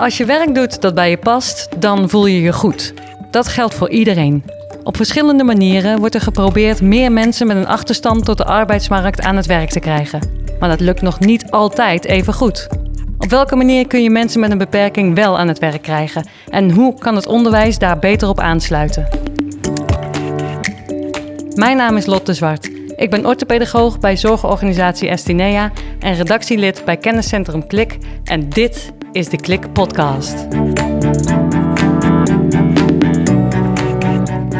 Als je werk doet dat bij je past, dan voel je je goed. Dat geldt voor iedereen. Op verschillende manieren wordt er geprobeerd meer mensen met een achterstand tot de arbeidsmarkt aan het werk te krijgen. Maar dat lukt nog niet altijd even goed. Op welke manier kun je mensen met een beperking wel aan het werk krijgen? En hoe kan het onderwijs daar beter op aansluiten? Mijn naam is Lotte Zwart. Ik ben orthopedagoog bij zorgorganisatie Estinea en redactielid bij kenniscentrum Klik. En dit is de Klik Podcast.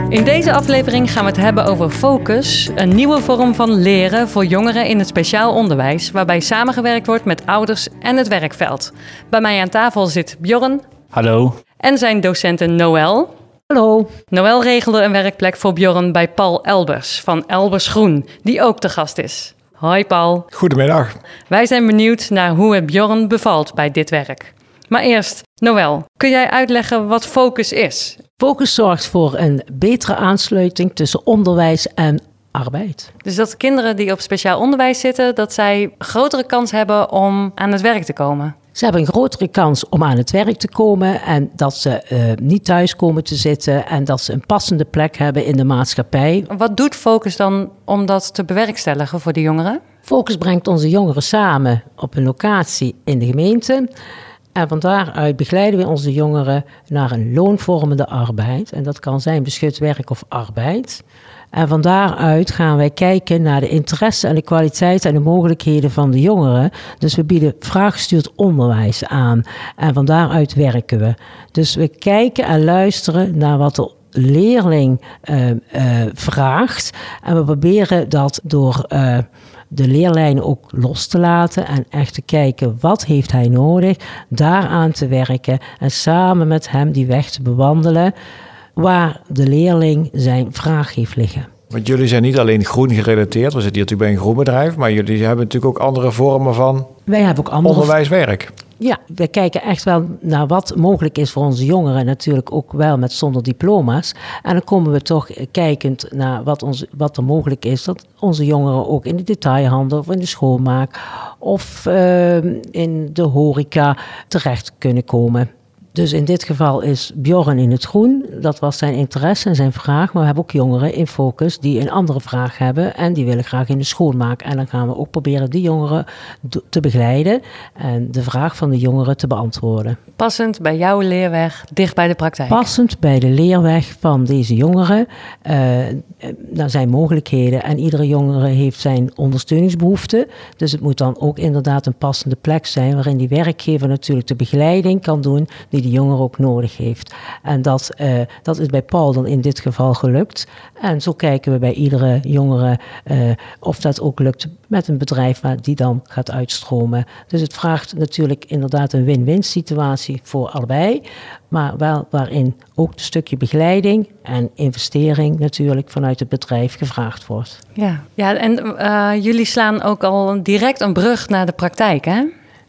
In deze aflevering gaan we het hebben over focus, een nieuwe vorm van leren voor jongeren in het speciaal onderwijs, waarbij samengewerkt wordt met ouders en het werkveld. Bij mij aan tafel zit Bjorn. Hallo. En zijn docenten Noël. Hallo. Noël regelde een werkplek voor Bjorn bij Paul Elbers van Elbers Groen, die ook te gast is. Hoi Paul. Goedemiddag. Wij zijn benieuwd naar hoe het Bjorn bevalt bij dit werk. Maar eerst, Noël, kun jij uitleggen wat focus is? Focus zorgt voor een betere aansluiting tussen onderwijs en arbeid. Dus dat kinderen die op speciaal onderwijs zitten, dat zij grotere kans hebben om aan het werk te komen. Ze hebben een grotere kans om aan het werk te komen en dat ze uh, niet thuis komen te zitten en dat ze een passende plek hebben in de maatschappij. Wat doet Focus dan om dat te bewerkstelligen voor de jongeren? Focus brengt onze jongeren samen op een locatie in de gemeente. En van daaruit begeleiden we onze jongeren naar een loonvormende arbeid. En dat kan zijn beschut werk of arbeid. En van daaruit gaan wij kijken naar de interesse en de kwaliteit en de mogelijkheden van de jongeren. Dus we bieden vraaggestuurd onderwijs aan. En van daaruit werken we. Dus we kijken en luisteren naar wat de leerling uh, uh, vraagt. En we proberen dat door. Uh, de leerlijn ook los te laten en echt te kijken wat heeft hij nodig, daaraan te werken en samen met hem die weg te bewandelen waar de leerling zijn vraag heeft liggen. Want jullie zijn niet alleen groen gerelateerd, we zitten hier natuurlijk bij een groenbedrijf, maar jullie hebben natuurlijk ook andere vormen van Wij hebben ook andere onderwijswerk. Ja, we kijken echt wel naar wat mogelijk is voor onze jongeren. Natuurlijk ook wel met zonder diploma's. En dan komen we toch kijkend naar wat, ons, wat er mogelijk is. Dat onze jongeren ook in de detailhandel of in de schoonmaak of uh, in de horeca terecht kunnen komen. Dus in dit geval is Bjorn in het groen. Dat was zijn interesse en zijn vraag. Maar we hebben ook jongeren in focus die een andere vraag hebben. En die willen graag in de school maken. En dan gaan we ook proberen die jongeren te begeleiden. En de vraag van de jongeren te beantwoorden. Passend bij jouw leerweg, dicht bij de praktijk. Passend bij de leerweg van deze jongeren. Uh, daar zijn mogelijkheden. En iedere jongere heeft zijn ondersteuningsbehoeften. Dus het moet dan ook inderdaad een passende plek zijn. Waarin die werkgever natuurlijk de begeleiding kan doen. Die die de jongere ook nodig heeft. En dat, uh, dat is bij Paul dan in dit geval gelukt. En zo kijken we bij iedere jongere uh, of dat ook lukt met een bedrijf waar die dan gaat uitstromen. Dus het vraagt natuurlijk inderdaad een win-win situatie voor allebei. Maar wel waarin ook een stukje begeleiding en investering natuurlijk vanuit het bedrijf gevraagd wordt. Ja, ja en uh, jullie slaan ook al direct een brug naar de praktijk, hè?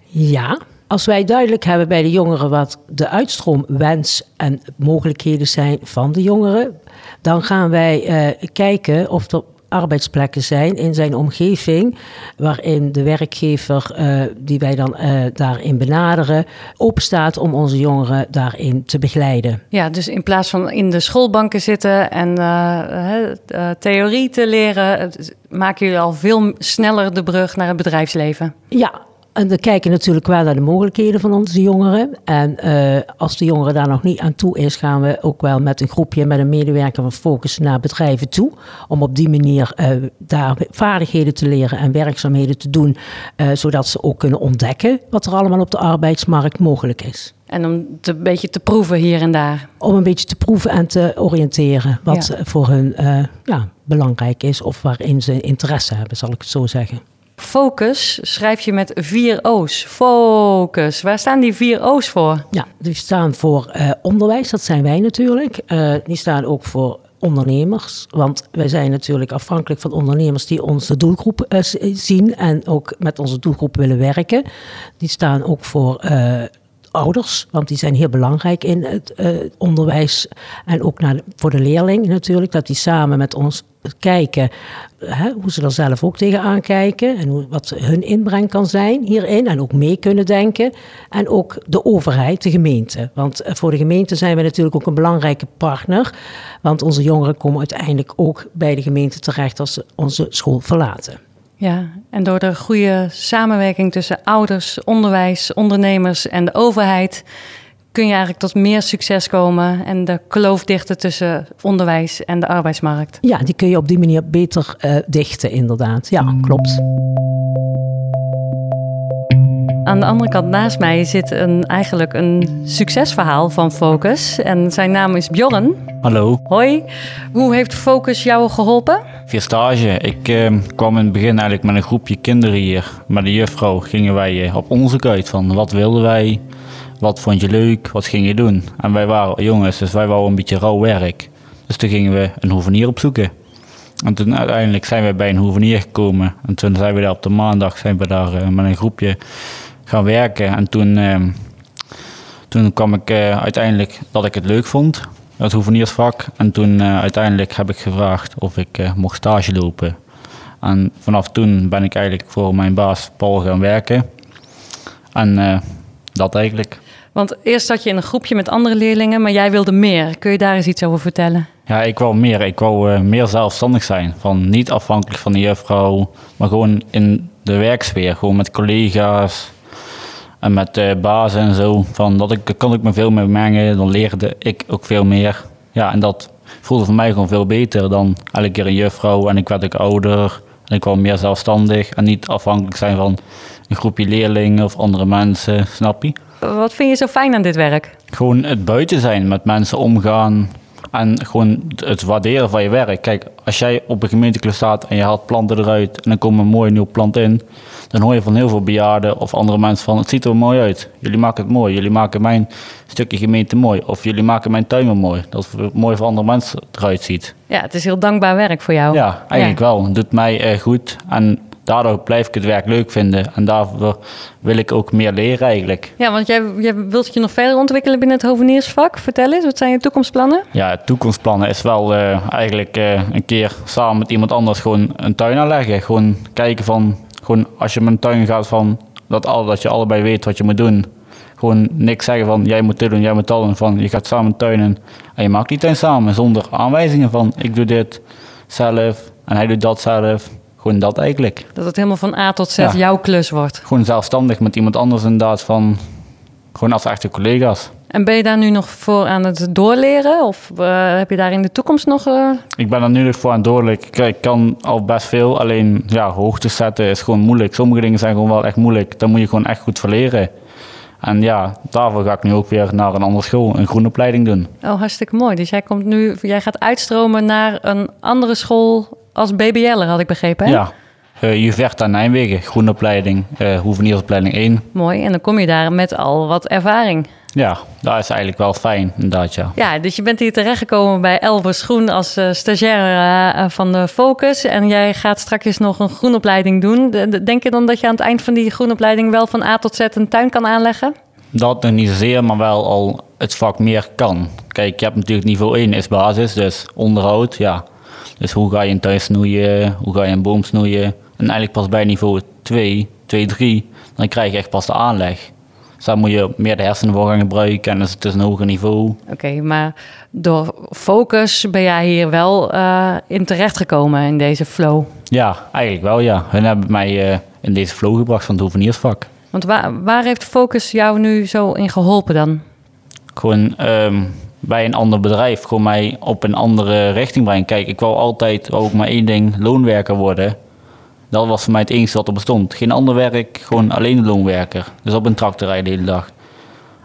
Ja, als wij duidelijk hebben bij de jongeren wat de uitstroomwens en mogelijkheden zijn van de jongeren, dan gaan wij uh, kijken of er arbeidsplekken zijn in zijn omgeving, waarin de werkgever uh, die wij dan uh, daarin benaderen, opstaat om onze jongeren daarin te begeleiden. Ja, dus in plaats van in de schoolbanken zitten en uh, theorie te leren, maken jullie al veel sneller de brug naar het bedrijfsleven. Ja, en we kijken natuurlijk wel naar de mogelijkheden van onze jongeren. En uh, als de jongeren daar nog niet aan toe is, gaan we ook wel met een groepje, met een medewerker van Focus naar bedrijven toe. Om op die manier uh, daar vaardigheden te leren en werkzaamheden te doen. Uh, zodat ze ook kunnen ontdekken wat er allemaal op de arbeidsmarkt mogelijk is. En om te, een beetje te proeven hier en daar. Om een beetje te proeven en te oriënteren wat ja. voor hun ja, belangrijk is of waarin ze interesse hebben, zal ik het zo zeggen. Focus schrijf je met vier O's. Focus. Waar staan die vier O's voor? Ja, die staan voor uh, onderwijs, dat zijn wij natuurlijk. Uh, die staan ook voor ondernemers. Want wij zijn natuurlijk afhankelijk van ondernemers die onze doelgroep uh, zien en ook met onze doelgroep willen werken. Die staan ook voor ouders, want die zijn heel belangrijk in het uh, onderwijs en ook naar voor de leerling natuurlijk, dat die samen met ons kijken hè, hoe ze er zelf ook tegenaan kijken en hoe, wat hun inbreng kan zijn hierin en ook mee kunnen denken. En ook de overheid, de gemeente. Want eh, voor de gemeente zijn we natuurlijk ook een belangrijke partner, want onze jongeren komen uiteindelijk ook bij de gemeente terecht als ze onze school verlaten. Ja, en door de goede samenwerking tussen ouders, onderwijs, ondernemers en de overheid kun je eigenlijk tot meer succes komen en de kloof dichten tussen onderwijs en de arbeidsmarkt. Ja, die kun je op die manier beter uh, dichten, inderdaad. Ja, klopt. Aan de andere kant naast mij zit een, eigenlijk een succesverhaal van Focus. En zijn naam is Bjorn. Hallo. Hoi. Hoe heeft Focus jou geholpen? Via stage. Ik eh, kwam in het begin eigenlijk met een groepje kinderen hier. Met de juffrouw gingen wij eh, op onderzoek uit van wat wilden wij, wat vond je leuk, wat ging je doen. En wij waren jongens, dus wij wouden een beetje rauw werk. Dus toen gingen we een hoevenier opzoeken. En toen uiteindelijk zijn we bij een hoevenier gekomen. En toen zijn we daar op de maandag zijn we daar uh, met een groepje gaan werken. En toen, uh, toen kwam ik uiteindelijk dat ik het leuk vond, het hoeveniersvak. En toen uiteindelijk heb ik gevraagd of ik mocht stage lopen. En vanaf toen ben ik eigenlijk voor mijn baas Paul gaan werken. En dat eigenlijk. Want eerst zat je in een groepje met andere leerlingen, maar jij wilde meer. Kun je daar eens iets over vertellen? Ja, ik wou meer. Ik wou meer zelfstandig zijn. Van niet afhankelijk van de juffrouw, maar gewoon in de werksfeer. Gewoon met collega's en met uh, bazen en zo. Van dat ik, kon ik me veel meer mengen, dan leerde ik ook veel meer. Ja, en dat voelde voor mij gewoon veel beter dan elke keer een juffrouw. En ik werd ook ouder en ik wou meer zelfstandig en niet afhankelijk zijn van een groepje leerlingen of andere mensen, snap je? Wat vind je zo fijn aan dit werk? Gewoon het buiten zijn, met mensen omgaan en gewoon het waarderen van je werk. Kijk, als jij op een gemeenteklus staat en je haalt planten eruit en dan komt een mooie nieuwe plant in, dan hoor je van heel veel bejaarden of andere mensen van het ziet er mooi uit. Jullie maken het mooi, jullie maken mijn stukje gemeente mooi of jullie maken mijn tuin mooi. Dat het mooi voor andere mensen eruit ziet. Ja, het is heel dankbaar werk voor jou. Ja, eigenlijk wel. Het doet mij uh, goed en daardoor blijf ik het werk leuk vinden. En daarvoor wil ik ook meer leren eigenlijk. Ja, want jij, jij wilt je nog verder ontwikkelen binnen het hoveniersvak. Vertel eens, wat zijn je toekomstplannen? Ja, toekomstplannen is wel uh, eigenlijk uh, een keer samen met iemand anders gewoon een tuin aanleggen. Gewoon kijken van, gewoon als je met een tuin gaat van, dat, al, dat je allebei weet wat je moet doen. Gewoon niks zeggen van, jij moet dit doen, jij moet dat doen. Van, je gaat samen tuinen en je maakt die tuin samen zonder aanwijzingen van, ik doe dit zelf en hij doet dat zelf. Gewoon dat eigenlijk. Dat het helemaal van A tot Z jouw klus wordt. Gewoon zelfstandig met iemand anders inderdaad van... Gewoon als echte collega's. En ben je daar nu nog voor aan het doorleren? Of uh, heb je daar in de toekomst nog... Uh... Ik ben er nu nog voor aan het doorleren. Ik kan al best veel, alleen ja, hoogte zetten is gewoon moeilijk. Sommige dingen zijn gewoon wel echt moeilijk. Daar moet je gewoon echt goed voor leren. En ja, daarvoor ga ik nu ook weer naar een andere school, een groenopleiding doen. Oh, hartstikke mooi. Dus jij, komt nu, jij gaat uitstromen naar een andere school als BBL'er, had ik begrepen, hè? Ja. Uh, Juverta Nijmegen, groenopleiding, uh, hoeveniersopleiding 1. Mooi, en dan kom je daar met al wat ervaring. Ja, dat is eigenlijk wel fijn, inderdaad, ja. Ja, dus je bent hier terechtgekomen bij Elvers Groen als uh, stagiair van de Focus. En jij gaat straks nog een groenopleiding doen. Denk je dan dat je aan het eind van die groenopleiding wel van A tot Z een tuin kan aanleggen? Dat nog niet zozeer, maar wel al het vak meer kan. Kijk, je hebt natuurlijk niveau 1 is basis, dus onderhoud, ja. Dus hoe ga je een tuin snoeien, hoe ga je een boom snoeien. En eigenlijk pas bij niveau 2, 2, 3, dan krijg je echt pas de aanleg. Dus daar moet je meer de hersenen voor gaan gebruiken en dus het is een hoger niveau. Oké, maar door focus ben jij hier wel uh, in terechtgekomen in deze flow? Ja, eigenlijk wel ja. Hun hebben mij uh, in deze flow gebracht van het hoeveniersvak. Want waar, waar heeft focus jou nu zo in geholpen dan? Gewoon um, bij een ander bedrijf gewoon mij op een andere richting brengen. Kijk, ik wou altijd ook maar één ding, loonwerker worden. Dat was voor mij het enige wat er bestond. Geen ander werk, gewoon alleen een loonwerker. Dus op een tractor rijden de hele dag.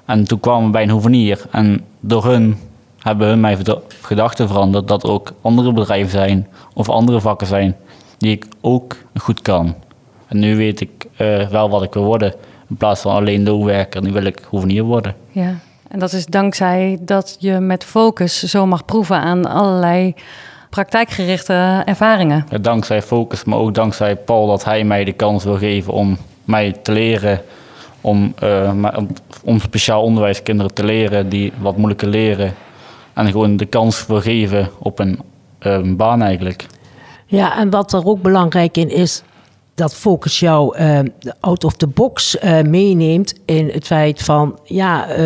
En toen kwamen we bij een hovenier. En door hun hebben hun mijn gedachten veranderd dat er ook andere bedrijven zijn of andere vakken zijn die ik ook goed kan. En nu weet ik uh, wel wat ik wil worden. In plaats van alleen loonwerker, nu wil ik hovenier worden. Ja. En dat is dankzij dat je met focus zo mag proeven aan allerlei praktijkgerichte ervaringen. Ja, dankzij focus, maar ook dankzij Paul dat hij mij de kans wil geven om mij te leren om, uh, om, speciaal onderwijskinderen te leren die wat moeilijker leren. En gewoon de kans voor geven op een uh, baan eigenlijk. Ja, en wat er ook belangrijk in is, dat Focus jou uh, out of the box uh, meeneemt in het feit van, ja, uh,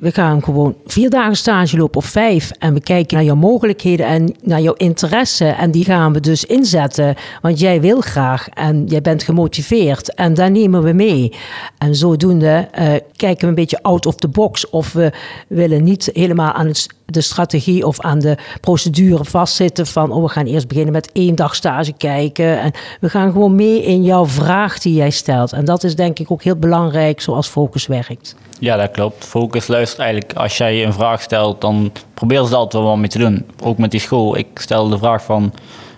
we gaan gewoon vier dagen stage lopen of vijf en we kijken naar jouw mogelijkheden en naar jouw interesse en die gaan we dus inzetten, want jij wil graag en jij bent gemotiveerd en daar nemen we mee. En zodoende kijken we een beetje out of the box of we willen niet helemaal aan het, de strategie of aan de procedure vastzitten van, oh, we gaan eerst beginnen met één dag stage kijken en we gaan gewoon mee in jouw vraag die jij stelt. En dat is denk ik ook heel belangrijk zoals Focus werkt. Ja, dat klopt. Focus luistert eigenlijk, als jij een vraag stelt, dan probeer ze altijd wel wat mee te doen. Ook met die school. Ik stel de vraag van,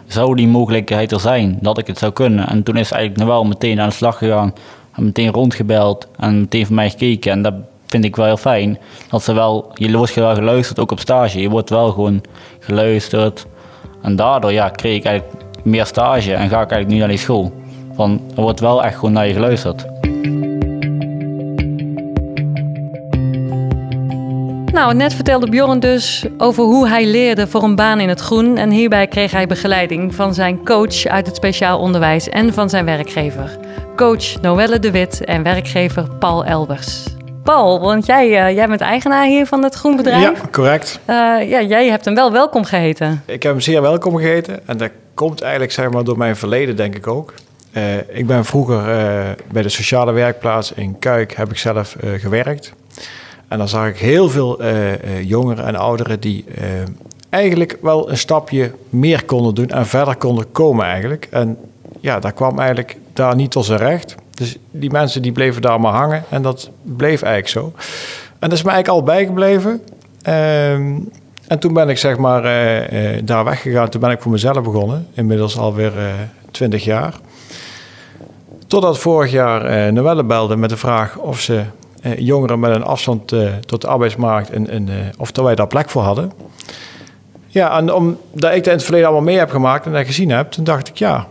zou die mogelijkheid er zijn dat ik het zou kunnen? En toen is eigenlijk wel meteen aan de slag gegaan. En meteen rondgebeld en meteen van mij gekeken. En dat vind ik wel heel fijn. Dat ze wel, je wordt wel geluisterd, ook op stage. Je wordt wel gewoon geluisterd. En daardoor ja, kreeg ik eigenlijk meer stage en ga ik eigenlijk nu naar die school. Van, er wordt wel echt gewoon naar je geluisterd. Nou, net vertelde Bjorn dus over hoe hij leerde voor een baan in het groen. En hierbij kreeg hij begeleiding van zijn coach uit het speciaal onderwijs en van zijn werkgever. Coach Noelle de Wit en werkgever Paul Elbers. Paul, want jij, uh, jij bent eigenaar hier van het groenbedrijf. Ja, correct. Uh, ja, jij hebt hem wel welkom geheten. Ik heb hem zeer welkom geheten. En dat komt eigenlijk zeg maar, door mijn verleden, denk ik ook. Uh, ik ben vroeger bij de sociale werkplaats in Kuik heb ik zelf gewerkt. En dan zag ik heel veel jongeren en ouderen die eigenlijk wel een stapje meer konden doen en verder konden komen eigenlijk. En ja, daar kwam eigenlijk daar niet tot zijn recht. Dus die mensen die bleven daar maar hangen en dat bleef eigenlijk zo. En dat is me eigenlijk al bijgebleven. Ehm, en toen ben ik zeg maar uh, uh, daar weggegaan. Toen ben ik voor mezelf begonnen. Inmiddels alweer uh, 20 jaar. Totdat vorig jaar uh, Noelle belde met de vraag of ze jongeren met een afstand tot de arbeidsmarkt... En, of dat wij daar plek voor hadden. Ja, en omdat ik dat in het verleden allemaal mee heb gemaakt en dat gezien heb... toen dacht ik, ja,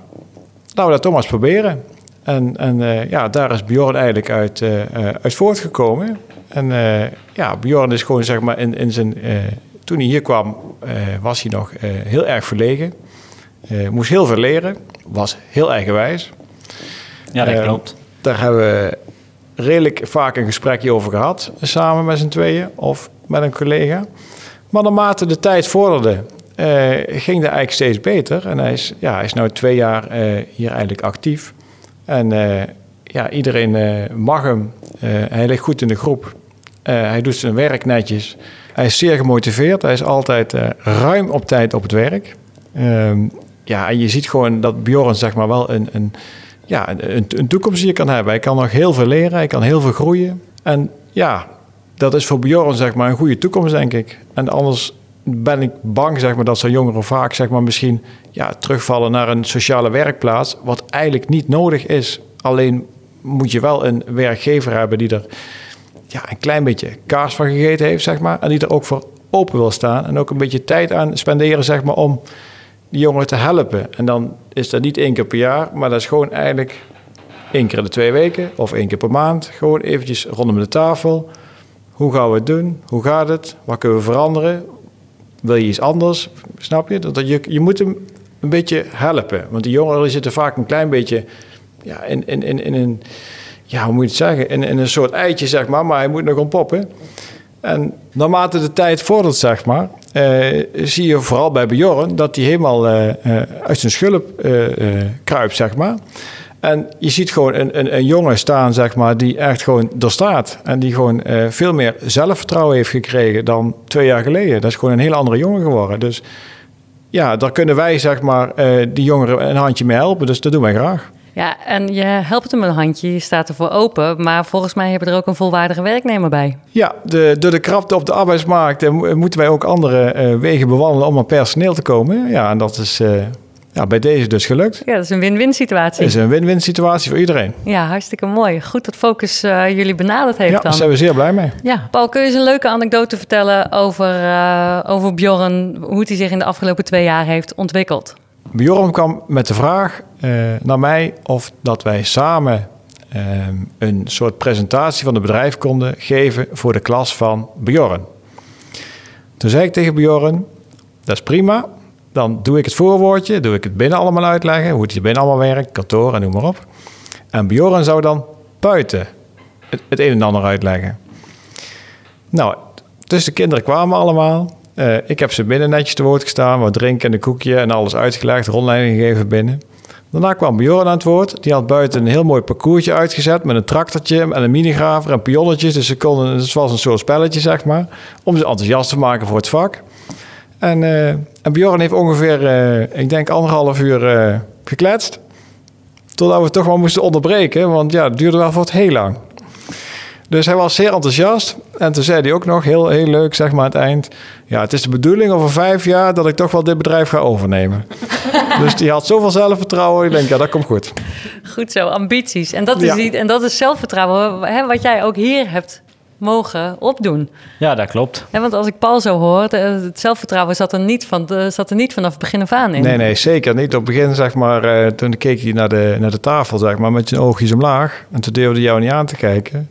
laten we dat toch maar eens proberen. En, en uh, ja, daar is Bjorn eigenlijk uit, uh, uit voortgekomen. En uh, ja, Bjorn is gewoon zeg maar in, in zijn... toen hij hier kwam, was hij nog heel erg verlegen. moest heel veel leren. Was heel eigenwijs. Ja, dat klopt. Daar hebben we redelijk vaak een gesprekje over gehad. Samen met z'n tweeën of met een collega. Maar naarmate de tijd vorderde, ging dat eigenlijk steeds beter. En hij is, ja, hij is nu twee jaar hier eigenlijk actief. En uh, ja, iedereen uh, mag hem. Uh, hij ligt goed in de groep. hij doet zijn werk netjes. Hij is zeer gemotiveerd. Hij is altijd ruim op tijd op het werk. Ehm, ja, en je ziet gewoon dat Bjorn zeg maar wel een, een, ja, een, een toekomst hier kan hebben. Hij kan nog heel veel leren. Hij kan heel veel groeien. En ja, dat is voor Bjorn zeg maar een goede toekomst, denk ik. En anders ben ik bang zeg maar, dat zo'n jongeren vaak zeg maar, misschien ja, terugvallen naar een sociale werkplaats, wat eigenlijk niet nodig is. Alleen moet je wel een werkgever hebben die er ja, een klein beetje kaas van gegeten heeft, zeg maar, en die er ook voor open wil staan en ook een beetje tijd aan spenderen zeg maar, om die jongeren te helpen. En dan is dat niet één keer per jaar, maar dat is gewoon eigenlijk één keer in de twee weken of één keer per maand. Gewoon eventjes rondom de tafel. Hoe gaan we het doen? Hoe gaat het? Wat kunnen we veranderen? wil je iets anders, snap je? Dat, je, je moet hem een beetje helpen. Want die jongeren zitten vaak een klein beetje ja, in, in, een, ja, hoe moet je het zeggen? In, een soort eitje, zeg maar, maar hij moet nog ontpoppen. En naarmate de tijd vordert, zeg maar, eh, zie je vooral bij Bjorn dat hij helemaal uh, uit zijn schulp kruipt, zeg maar. En je ziet gewoon een, een, een, jongen staan, zeg maar, die echt gewoon er staat. En die gewoon veel meer zelfvertrouwen heeft gekregen dan twee jaar geleden. Dat is gewoon een heel andere jongen geworden. Dus ja, daar kunnen wij, zeg maar, uh, die jongeren een handje mee helpen. Dus dat doen wij graag. Ja, en je helpt hem een handje, je staat ervoor open. Maar volgens mij hebben er ook een volwaardige werknemer bij. Ja, de, door de krapte op de arbeidsmarkt uh, moeten wij ook andere wegen bewandelen om aan personeel te komen. Ja, en dat is ja, bij deze dus gelukt. Ja, dat is een win-win situatie. Dat is een win-win situatie voor iedereen. Ja, hartstikke mooi. Goed dat Focus uh, jullie benaderd heeft ja, dan. daar zijn we zeer blij mee. Ja, Paul, kun je eens een leuke anekdote vertellen over, uh, over Bjorn, hoe hij zich in de afgelopen twee jaar heeft ontwikkeld? Bjorn kwam met de vraag uh, naar mij of dat wij samen een soort presentatie van het bedrijf konden geven voor de klas van Bjorn. Toen zei ik tegen Bjorn, dat is prima. Dan doe ik het voorwoordje, doe ik het binnen allemaal uitleggen, hoe het hier binnen allemaal werkt, kantoor en noem maar op. En Bjorn zou dan buiten het, een en ander uitleggen. Nou, dus de kinderen kwamen allemaal. Eh, ik heb ze binnen netjes te woord gestaan, wat drinken en een koekje en alles uitgelegd, rondleiding gegeven binnen. Daarna kwam Bjorn aan het woord. Die had buiten een heel mooi parcoursje uitgezet met een tractortje en een minigraver en pionnetjes. Dus ze konden, het was een soort spelletje, zeg maar, om ze enthousiast te maken voor het vak. En, uh, en Bjorn heeft ongeveer, uh, ik denk, anderhalf uur uh, gekletst. Totdat we toch wel moesten onderbreken, want ja, het duurde wel voor het heel lang. Dus hij was zeer enthousiast. En toen zei hij ook nog, heel, heel leuk zeg maar aan het eind... ja, het is de bedoeling over vijf jaar dat ik toch wel dit bedrijf ga overnemen. dus die had zoveel zelfvertrouwen. Ik denk, ja, dat komt goed. Goed zo, ambities. En dat is, ja. en dat is zelfvertrouwen hè, wat jij ook hier hebt mogen opdoen. Ja, dat klopt. Ja, want als ik Paul zo hoor, het zelfvertrouwen zat er niet, van, zat er niet vanaf het begin af aan in. Nee, nee, zeker niet. Op het begin, zeg maar, uh, toen keek hij naar de, naar de tafel, zeg maar, met zijn oogjes omlaag. En toen durfde jou niet aan te kijken.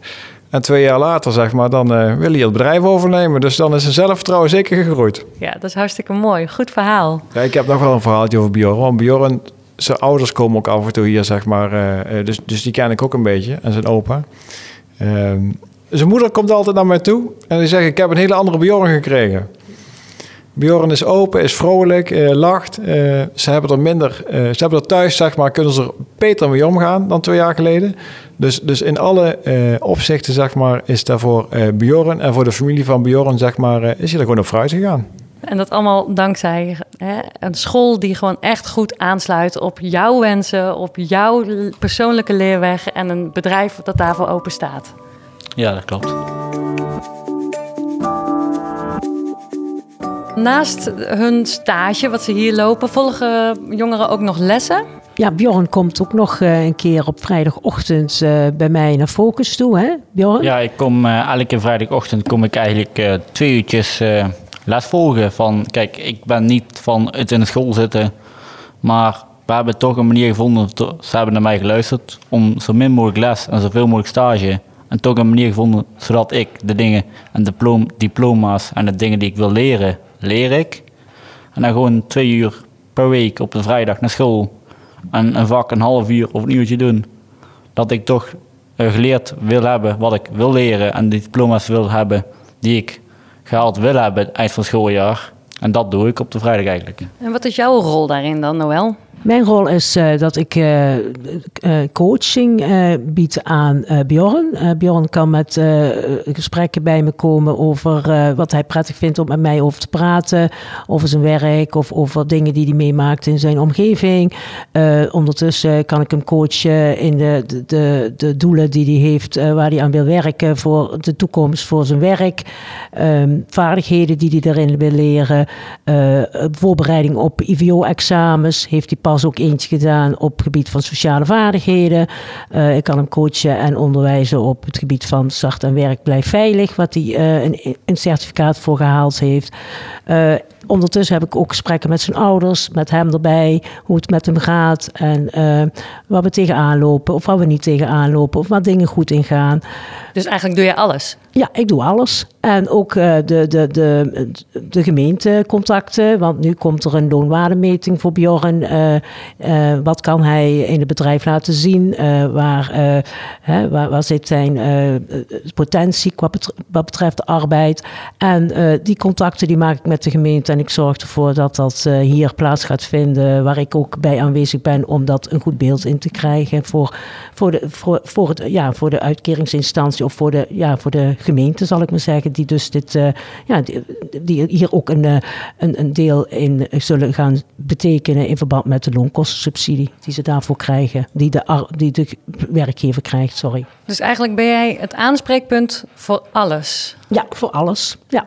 En twee jaar later, zeg maar, dan uh, wil hij het bedrijf overnemen. Dus dan is zijn zelfvertrouwen zeker gegroeid. Ja, dat is hartstikke mooi. Goed verhaal. Ja, ik heb nog wel een verhaaltje over Bjorn. Want Bjorn, zijn ouders komen ook af en toe hier, zeg maar. Uh, dus, dus die ken ik ook een beetje. En zijn opa. Uh, zijn moeder komt altijd naar mij toe. En die zegt, ik heb een hele andere Bjorn gekregen. Bjorn is open, is vrolijk, uh, lacht. Uh, ze hebben er minder, uh, ze hebben er thuis, zeg maar, kunnen ze er beter mee omgaan dan twee jaar geleden. Dus, dus in alle opzichten, zeg maar, is daarvoor Bjorn en voor de familie van Bjorn, zeg maar, is hij er gewoon op fruit gegaan. En dat allemaal dankzij hè, een school die gewoon echt goed aansluit op jouw wensen, op jouw persoonlijke leerweg en een bedrijf dat daarvoor open staat. Ja, dat klopt. Naast hun stage, wat ze hier lopen, volgen jongeren ook nog lessen? Ja, Bjorn komt ook nog uh, een keer op vrijdagochtend uh, bij mij naar Focus toe, hè Bjorn? Ja, ik kom uh, elke vrijdagochtend kom ik eigenlijk twee uurtjes les volgen. Van, kijk, ik ben niet van het in de school zitten, maar we hebben toch een manier gevonden, ze hebben naar mij geluisterd, om zo min mogelijk les en zoveel mogelijk stage en toch een manier gevonden zodat ik de dingen en diploma, diploma's en de dingen die ik wil leren, leer ik. En dan gewoon twee uur per week op een vrijdag naar school. En een vak een half uur of een uurtje doen. Dat ik toch geleerd wil hebben wat ik wil leren. En die diploma's wil hebben die ik gehaald wil hebben eind van schooljaar. En dat doe ik op de vrijdag eigenlijk. En wat is jouw rol daarin dan, Noël? Mijn rol is uh, dat ik uh, uh, coaching bied aan Bjorn. Bjorn kan met gesprekken bij me komen over wat hij prettig vindt om met mij over te praten. Over zijn werk of over dingen die hij meemaakt in zijn omgeving. ondertussen kan ik hem coachen in de, de, de doelen die hij heeft, waar hij aan wil werken voor de toekomst, voor zijn werk. Um, vaardigheden die hij erin wil leren. voorbereiding op IVO-examens heeft hij pas ook eentje gedaan op het gebied van sociale vaardigheden. Uh, ik kan hem coachen en onderwijzen op het gebied van start en werk blijf veilig, wat hij uh, een, een, certificaat voor gehaald heeft. Ondertussen heb ik ook gesprekken met zijn ouders, met hem erbij, hoe het met hem gaat en uh, waar we tegenaan lopen of waar we niet tegenaan lopen of waar dingen goed in gaan. Dus eigenlijk doe je alles? Ja, ik doe alles. En ook uh, de, de, de, de gemeentecontacten, want nu komt er een loonwaardemeting voor Bjorn. Uh, uh, wat kan hij in het bedrijf laten zien? waar, hè, waar, waar zit zijn potentie wat betreft, wat betreft de arbeid? En die contacten die maak ik met de gemeente en ik zorg ervoor dat dat uh, hier plaats gaat vinden, waar ik ook bij aanwezig ben om dat een goed beeld in te krijgen voor, voor, de, voor, voor, het, ja, voor de uitkeringsinstantie of voor de, ja, voor de gemeente, zal ik maar zeggen, die dus dit, uh, ja, die, hier ook een, uh, een, een deel in zullen gaan betekenen in verband met de loonkostensubsidie die ze daarvoor krijgen, die de, die de werkgever krijgt, sorry. Dus eigenlijk ben jij het aanspreekpunt voor alles? Ja, voor alles, ja.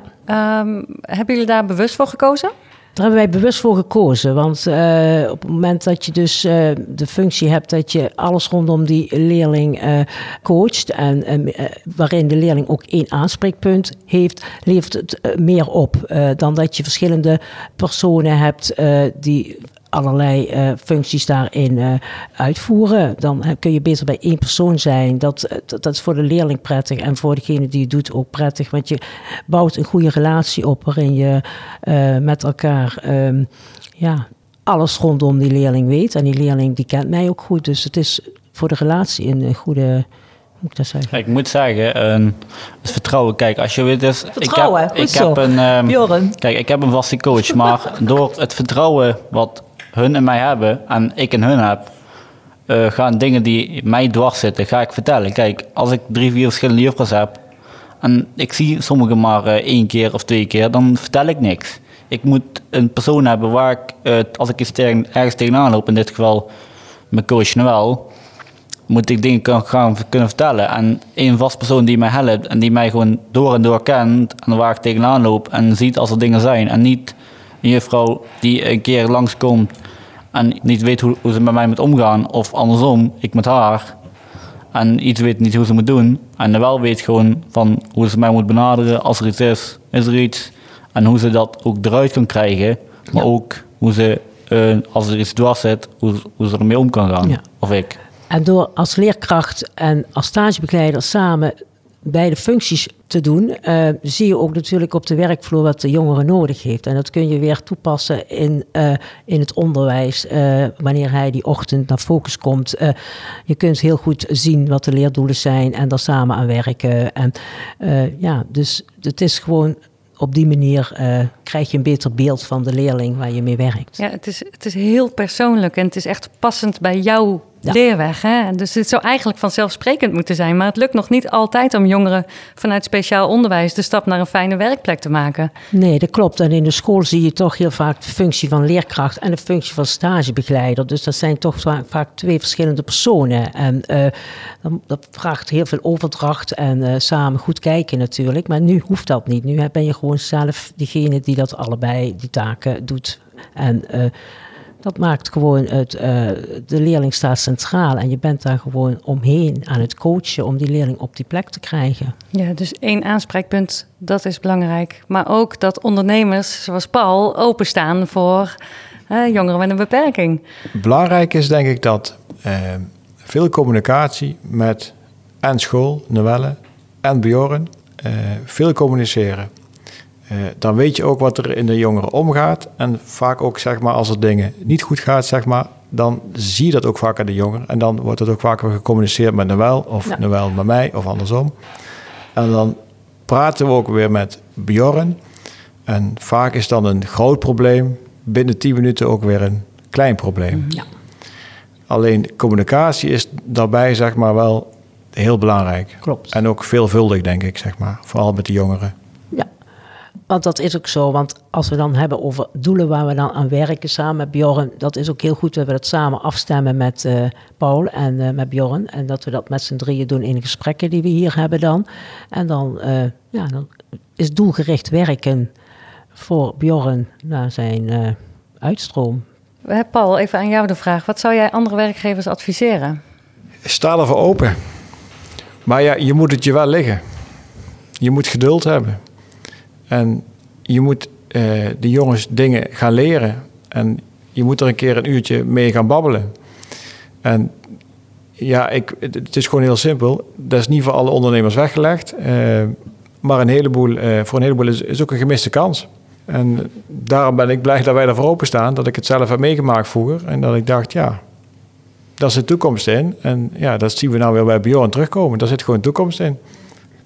Um, hebben jullie daar bewust voor gekozen? Daar hebben wij bewust voor gekozen. Want uh, op het moment dat je dus uh, de functie hebt dat je alles rondom die leerling uh, coacht. En waarin de leerling ook één aanspreekpunt heeft, levert het meer op. dan dat je verschillende personen hebt die allerlei eh, functies daarin eh, uitvoeren. Dan kun je beter bij één persoon zijn. Dat, eh, dat, dat is voor de leerling prettig en voor degene die het doet ook prettig. Want je bouwt een goede relatie op waarin je met elkaar ehm, ja, alles rondom die leerling weet. En die leerling die kent mij ook goed. Dus het is voor de relatie een, goede, hoe moet ik dat zeggen? Ik moet zeggen, eh, het vertrouwen. Kijk, als je weet Vertrouwen, ik heb, ik heb een, Bjorn. kijk, ik heb een vaste coach, maar door het vertrouwen wat hun in mij hebben en ik in hun heb, eh, gaan dingen die mij dwars zitten, ga ik vertellen. Kijk, als ik drie, vier verschillende juffers heb en ik zie sommigen maar eh, één keer of twee keer, dan vertel ik niks. Ik moet een persoon hebben waar ik, eh, als ik eens tegen, ergens tegenaan loop, in dit geval mijn coach Noël, moet ik dingen kan, gaan kunnen vertellen. En één vast persoon die mij helpt en die mij gewoon door en door kent en waar ik tegenaan loop en ziet als er dingen zijn. En niet een juffrouw die een keer langskomt en niet weet hoe, hoe ze met mij moet omgaan. Of andersom, ik met haar. En iets weet niet hoe ze moet doen. En wel weet gewoon van hoe ze mij moet benaderen. Als er iets is, is er iets. En hoe ze dat ook eruit kan krijgen. Maar Ja. ook hoe ze, eh, als er iets dwars zit, hoe, hoe ze ermee om kan gaan. Ja. Of ik. En door als leerkracht en als stagebegeleider samen beide functies te doen, eh, zie je ook natuurlijk op de werkvloer wat de jongere nodig heeft. En dat kun je weer toepassen in, eh, in het onderwijs, eh, wanneer hij die ochtend naar focus komt. Je kunt heel goed zien wat de leerdoelen zijn en daar samen aan werken. En ja, dus het is gewoon op die manier krijg je een beter beeld van de leerling waar je mee werkt. Ja, het is, het is heel persoonlijk en het is echt passend bij jouw Ja. leerweg. Hè? Dus het zou eigenlijk vanzelfsprekend moeten zijn. Maar het lukt nog niet altijd om jongeren vanuit speciaal onderwijs de stap naar een fijne werkplek te maken. Nee, dat klopt. En in de school zie je toch heel vaak de functie van leerkracht en de functie van stagebegeleider. Dus dat zijn toch va- vaak twee verschillende personen. En eh, dat vraagt heel veel overdracht en eh, samen goed kijken natuurlijk. Maar nu hoeft dat niet. Nu ben je gewoon zelf degene die dat allebei, die taken doet. En eh, dat maakt gewoon het, eh, de leerling staat centraal. En je bent daar gewoon omheen aan het coachen om die leerling op die plek te krijgen. Ja, dus één aanspreekpunt, dat is belangrijk. Maar ook dat ondernemers zoals Paul openstaan voor hè, jongeren met een beperking. Belangrijk is denk ik dat eh, veel communicatie met en school, Noelle en Bjorn, eh, veel communiceren. Eh, dan weet je ook wat er in de jongeren omgaat. En vaak ook, zeg maar, als er dingen niet goed gaat, zeg maar, dan zie je dat ook vaak aan de jongeren. En dan wordt het ook vaak weer gecommuniceerd met Noël of Ja. Noël met mij of andersom. En dan praten we ook weer met Bjorn. En vaak is dan een groot probleem binnen 10 minuten ook weer een klein probleem. Ja. Alleen communicatie is daarbij zeg maar wel heel belangrijk. Klopt. En ook veelvuldig denk ik, zeg maar. Vooral met de jongeren. Want dat is ook zo. Want als we dan hebben over doelen waar we dan aan werken samen met Bjorn, dat is ook heel goed dat we dat samen afstemmen met eh, Paul en eh, met Bjorn. En dat we dat met z'n drieën doen in de gesprekken die we hier hebben dan. En dan, eh, ja, dan is doelgericht werken voor Bjorn naar zijn eh, uitstroom. Paul, even aan jou de vraag. Wat zou jij andere werkgevers adviseren? Sta ervoor open. Maar ja, je moet het je wel liggen. Je moet geduld hebben. En je moet eh, de jongens dingen gaan leren. En je moet er een keer een uurtje mee gaan babbelen. En ja, ik, het is gewoon heel simpel. Dat is niet voor alle ondernemers weggelegd. eh, maar een heleboel, eh, voor een heleboel is, ook een gemiste kans. En daarom ben ik blij dat wij ervoor openstaan. Dat ik het zelf heb meegemaakt vroeger. En dat ik dacht, ja, daar zit toekomst in. En ja, dat zien we nou weer bij Bjorn terugkomen. Daar zit gewoon toekomst in.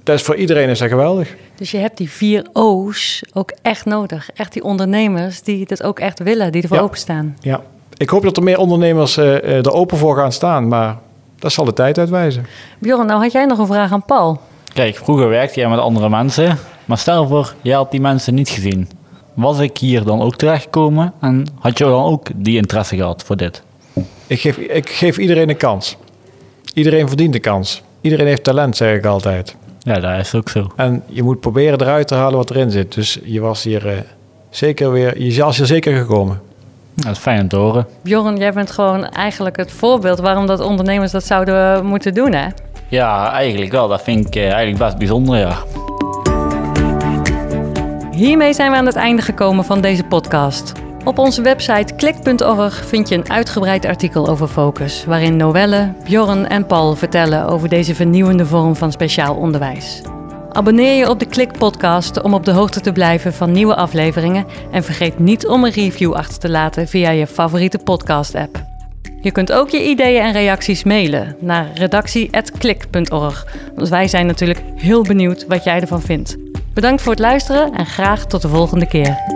Dat is voor iedereen is dat geweldig. Dus je hebt die vier O's ook echt nodig. Echt die ondernemers die het ook echt willen, die ervoor Ja. openstaan. Ja. Ik hoop dat er meer ondernemers eh, eh, er open voor gaan staan. Maar dat zal de tijd uitwijzen. Bjorn, nou had jij nog een vraag aan Paul. Kijk, vroeger werkte jij met andere mensen, maar stel voor, jij had die mensen niet gezien. Was ik hier dan ook terechtgekomen en had je dan ook die interesse gehad voor dit? Ik geef, ik geef iedereen een kans. Iedereen verdient een kans. Iedereen heeft talent, zeg ik altijd. Ja, dat is ook zo. En je moet proberen eruit te halen wat erin zit. Dus je was hier eh, zeker weer, je was hier zeker gekomen. Dat is fijn om te horen. Bjorn, jij bent gewoon eigenlijk het voorbeeld waarom dat ondernemers dat zouden moeten doen, hè? Ja, eigenlijk wel. Dat vind ik eh, eigenlijk best bijzonder, ja. Hiermee zijn we aan het einde gekomen van deze podcast. Op onze website klik.org vind je een uitgebreid artikel over Focus, waarin Noelle, Bjorn en Paul vertellen over deze vernieuwende vorm van speciaal onderwijs. Abonneer je op de Klik podcast om op de hoogte te blijven van nieuwe afleveringen en vergeet niet om een review achter te laten via je favoriete podcast app. Je kunt ook je ideeën en reacties mailen naar redactie@klik.org. Want wij zijn natuurlijk heel benieuwd wat jij ervan vindt. Bedankt voor het luisteren en graag tot de volgende keer.